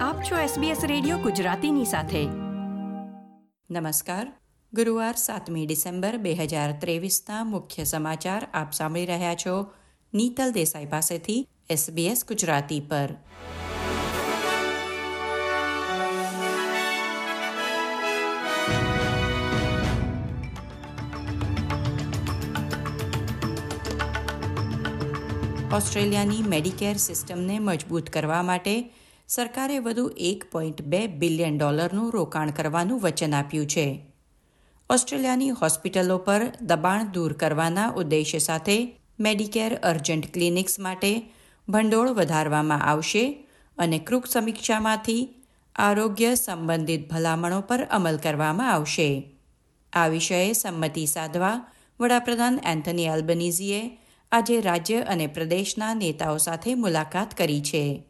આપ છો SBS radio ગુજરાતીની સાથે. નમસ્કાર. ગુરુવાર સાતમી ડિસેમ્બર બે હજાર ત્રેવીસના મુખ્ય સમાચાર આપ સાંભળી રહ્યા છો નીતલ દેસાઈ પાસેથી SBS ગુજરાતી પર. ઓસ્ટ્રેલિયાની મેડિકેર સિસ્ટમને મજબૂત કરવા માટે સરકારે વધુ એક પોઈન્ટ બે બિલિયન ડોલરનું રોકાણ કરવાનું વચન આપ્યું છે. ઓસ્ટ્રેલિયાની હોસ્પિટલો પર દબાણ દૂર કરવાના ઉદ્દેશ્ય સાથે મેડિકેર અર્જન્ટ ક્લિનિક્સ માટે ભંડોળ વધારવામાં આવશે અને કૃક સમીક્ષામાંથી આરોગ્ય સંબંધિત ભલામણો પર અમલ કરવામાં આવશે. આ વિષયે સંમતિ સાધવા વડાપ્રધાન એન્થની એલ્બનીઝીએ આજે રાજ્ય અને પ્રદેશના નેતાઓ સાથે મુલાકાત કરી છે.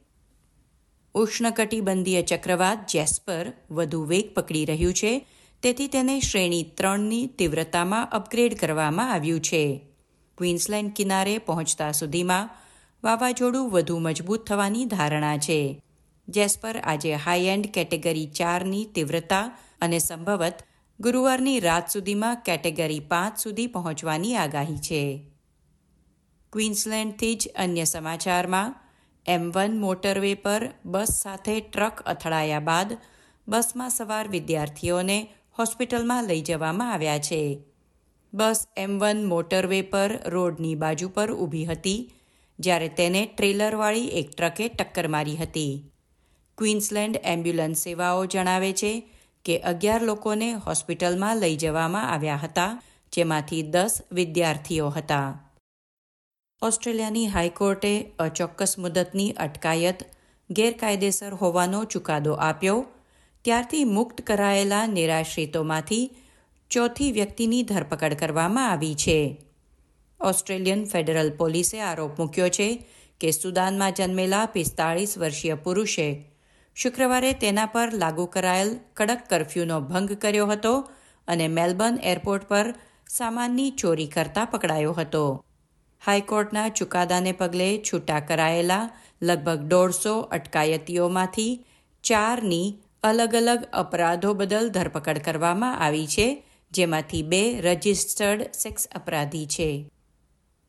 ઉષ્ણકટિબંધીય ચક્રવાત જેસ્પર વધુ વેગ પકડી રહ્યું છે. તેથી તેને શ્રેણી ત્રણની તીવ્રતામાં અપગ્રેડ કરવામાં આવ્યું છે. ક્વીન્સલેન્ડ કિનારે પહોંચતા સુધીમાં વાવાઝોડું વધુ મજબૂત થવાની ધારણા છે. જેસ્પર આજે હાઈ એન્ડ કેટેગરી ચારની તીવ્રતા અને સંભવત ગુરુવારની રાત સુધીમાં કેટેગરી પાંચ સુધી પહોંચવાની આગાહી છે. ક્વીન્સલેન્ડથી જ અન્ય સમાચારમાં એમ વન મોટરવે પર બસ સાથે ટ્રક અથડાયા બાદ બસમાં સવાર વિદ્યાર્થીઓને હોસ્પિટલમાં લઈ જવામાં આવ્યા છે. બસ એમ વન મોટરવે પર રોડની બાજુ પર ઊભી હતી, જ્યારે તેને ટ્રેલરવાળી એક ટ્રકે ટક્કર મારી હતી. ક્વીન્સલેન્ડ એમ્બ્યુલન્સ સેવાઓ જણાવે છે કે અગિયાર લોકોને હોસ્પિટલમાં લઈ જવામાં આવ્યા હતા, જેમાંથી દસ વિદ્યાર્થીઓ હતા. ઓસ્ટ્રેલિયાની હાઈકોર્ટે અચોક્કસ મુદતની અટકાયત ગેરકાયદેસર હોવાનો ચુકાદો આપ્યો. ત્યારથી મુક્ત કરાયેલા નિરાશ્રિતોમાંથી ચોથી વ્યક્તિની ધરપકડ કરવામાં આવી છે. ઓસ્ટ્રેલિયન ફેડરલ પોલીસે આરોપ મૂક્યો છે કે સુદાનમાં જન્મેલા પિસ્તાળીસ વર્ષીય પુરુષે શુક્રવારે તેના પર લાગુ કરાયેલ કડક કરફ્યુનો ભંગ કર્યો હતો અને મેલબર્ન એરપોર્ટ પર સામાનની ચોરી કરતા પકડાયો હતો. હાઈકોર્ટના ચુકાદાને પગલે છૂટા કરાયેલા લગભગ દોઢસો અટકાયતીઓમાંથી ચારની અલગ અલગ અપરાધો બદલ ધરપકડ કરવામાં આવી છે, જેમાંથી બે રજિસ્ટર્ડ સેક્સ અપરાધી છે.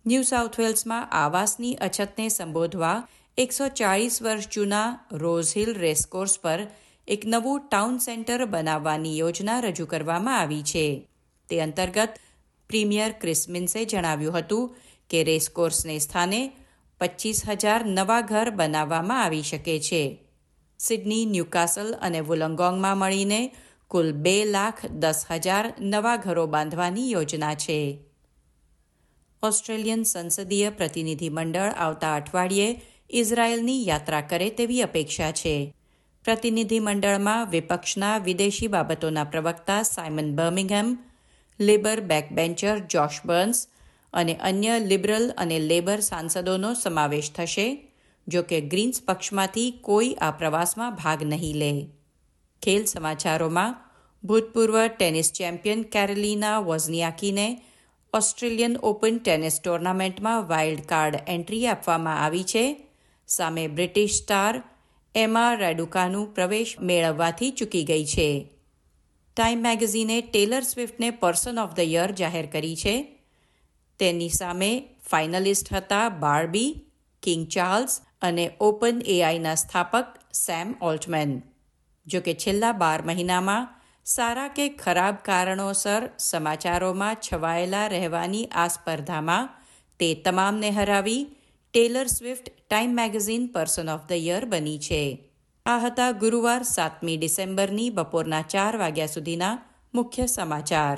ન્યૂ સાઉથ વેલ્સમાં આવાસની અછતને સંબોધવા એકસો ચાળીસ વર્ષ જૂના રોઝહિલ રેસકોર્સ પર એક નવું ટાઉન સેન્ટર બનાવવાની યોજના રજૂ કરવામાં આવી છે. તે અંતર્ગત પ્રીમિયર ક્રિસ્મિન્સે જણાવ્યું હતું કે રેસકોર્સને સ્થાને પચીસ હજાર નવા ઘર બનાવવામાં આવી શકે છે. સિડની, ન્યૂકાસલ અને વુલંગોંગમાં મળીને કુલ બે લાખ દસ હજાર નવા ઘરો બાંધવાની યોજના છે. ઓસ્ટ્રેલિયન સંસદીય પ્રતિનિધિમંડળ આવતા અઠવાડિયે ઇઝરાયેલની યાત્રા કરે તેવી અપેક્ષા છે. પ્રતિનિધિમંડળમાં વિપક્ષના વિદેશી બાબતોના પ્રવક્તા Simon Birmingham, Labour backbencher Josh Burns અને અન્ય લિબરલ અને લેબર સાંસદોનો સમાવેશ થશે, જો કે ગ્રીન્સ પક્ષમાંથી કોઈ આ પ્રવાસમાં ભાગ નહીં લે. ખેલ સમાચારોમાં, ભૂતપૂર્વ ટેનિસ ચેમ્પિયન કેરેલિના વોઝનિયાકીને ઓસ્ટ્રેલિયન ઓપન ટેનિસ ટુર્નામેન્ટમાં વાઇલ્ડ કાર્ડ એન્ટ્રી આપવામાં આવી છે. સામે બ્રિટિશ સ્ટાર એમા રેડુકાનું પ્રવેશ મેળવવાથી ચૂકી ગઈ છે. ટાઈમ મેગેઝિને ટેલર સ્વિફ્ટને પર્સન ઓફ ધ યર જાહેર કરી છે. તેની સામે ફાઇનલિસ્ટ હતા બાર્બી, કિંગ ચાર્લ્સ અને ઓપન એઆઈના સ્થાપક સેમ ઓલ્ટમેન. જો કે છેલ્લા બાર મહિનામાં સારા કે ખરાબ કારણોસર સમાચારોમાં છવાયેલા રહેવાની આ સ્પર્ધામાં તે તમામને હરાવી Taylor Swift Time magazine Person of the Year બની છે. આ હતા ગુરુવાર સાતમી ડિસેમ્બરની બપોરના ચાર વાગ્યા સુધીના મુખ્ય સમાચાર.